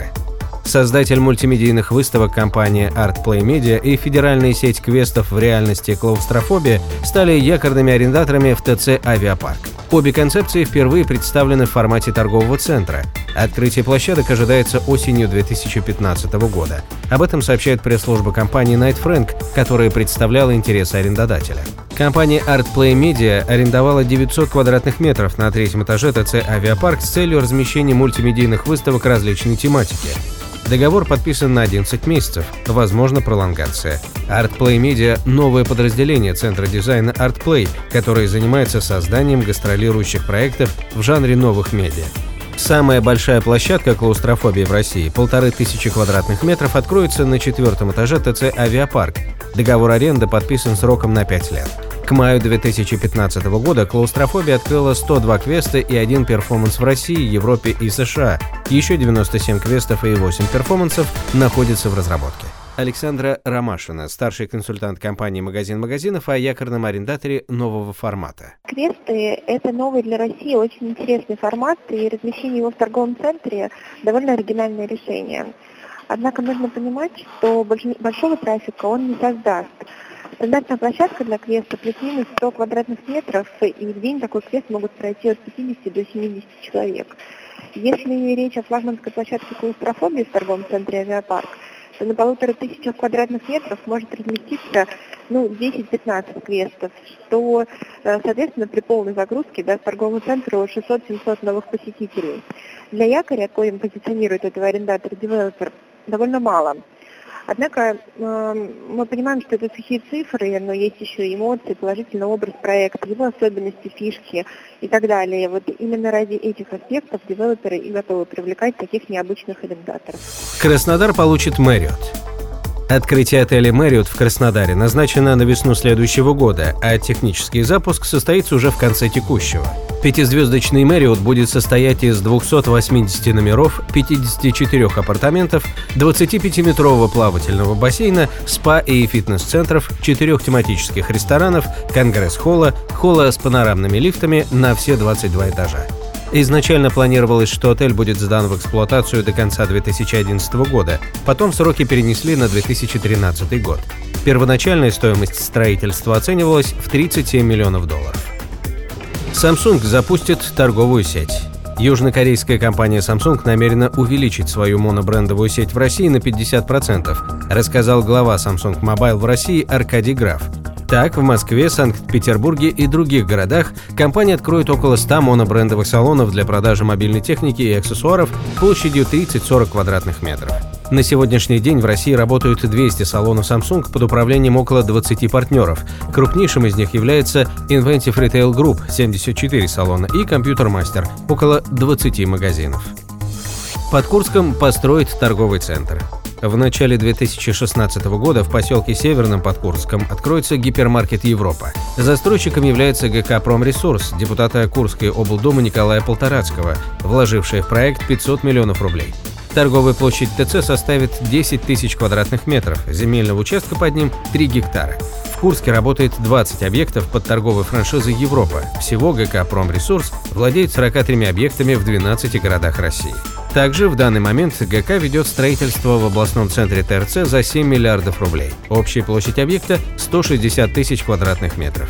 – Создатель мультимедийных выставок компания Art Play Media и федеральная сеть квестов в реальности «Клаустрофобия» стали якорными арендаторами в ТЦ «Авиапарк». Обе концепции впервые представлены в формате торгового центра. Открытие площадок ожидается осенью 2015 года. Об этом сообщает пресс-служба компании Night Frank, которая представляла интересы арендодателя. Компания Art Play Media арендовала 900 квадратных метров на третьем этаже ТЦ «Авиапарк» с целью размещения мультимедийных выставок различной тематики. Договор подписан на 11 месяцев, возможно пролонгация. ArtPlay Media – новое подразделение Центра дизайна ArtPlay, которое занимается созданием гастролирующих проектов в жанре новых медиа. Самая большая площадка клаустрофобии в России, полторы тысячи квадратных метров, откроется на четвертом этаже ТЦ «Авиапарк». Договор аренды подписан сроком на 5 лет. К маю 2015 года клаустрофобия открыла 102 квеста и один перформанс в России, Европе и США. Еще 97 квестов и 8 перформансов находятся в разработке. Александра Ромашина, старший консультант компании «Магазин магазинов» о якорном арендаторе нового формата. Квесты – это новый для России очень интересный формат, и размещение его в торговом центре – довольно оригинальное решение. Однако нужно понимать, что большого трафика он не создаст. Стандартная площадка для квеста плюс-минус 100 квадратных метров, и в день такой квест могут пройти от 50 до 70 человек. Если речь о флагманской площадке клаустрофобии в торговом центре «Авиапарк», то на полутора тысячах квадратных метров может разместиться ну, 10-15 квестов, что, э, соответственно, при полной загрузке даст торговому центру 600-700 новых посетителей. Для якоря, коим позиционирует этого арендатор-девелопер, довольно мало. Однако э, мы понимаем, что это сухие цифры, но есть еще эмоции, положительный образ проекта, его особенности, фишки и так далее. Вот именно ради этих аспектов девелоперы и готовы привлекать таких необычных арендаторов. Краснодар получит Мэриот. Открытие отеля «Мэриот» в Краснодаре назначено на весну следующего года, а технический запуск состоится уже в конце текущего. Пятизвездочный «Мэриот» будет состоять из 280 номеров, 54 апартаментов, 25-метрового плавательного бассейна, спа и фитнес-центров, четырех тематических ресторанов, конгресс-холла, холла с панорамными лифтами на все 22 этажа. Изначально планировалось, что отель будет сдан в эксплуатацию до конца 2011 года, потом сроки перенесли на 2013 год. Первоначальная стоимость строительства оценивалась в 37 миллионов долларов. Samsung запустит торговую сеть. Южнокорейская компания Samsung намерена увеличить свою монобрендовую сеть в России на 50%, рассказал глава Samsung Mobile в России Аркадий Граф. Так, в Москве, Санкт-Петербурге и других городах компания откроет около 100 монобрендовых салонов для продажи мобильной техники и аксессуаров площадью 30-40 квадратных метров. На сегодняшний день в России работают 200 салонов Samsung под управлением около 20 партнеров. Крупнейшим из них является Inventive Retail Group – 74 салона и Computer Master – около 20 магазинов. Под Курском построит торговый центр. В начале 2016 года в поселке Северном под Курском откроется гипермаркет «Европа». Застройщиком является ГК «Промресурс», депутата Курской облдумы Николая Полторацкого, вложившая в проект 500 миллионов рублей. Торговая площадь ТЦ составит 10 тысяч квадратных метров, земельного участка под ним 3 гектара. Курске работает 20 объектов под торговой франшизой «Европа». Всего ГК «Промресурс» владеет 43 объектами в 12 городах России. Также в данный момент ГК ведет строительство в областном центре ТРЦ за 7 миллиардов рублей. Общая площадь объекта – 160 тысяч квадратных метров.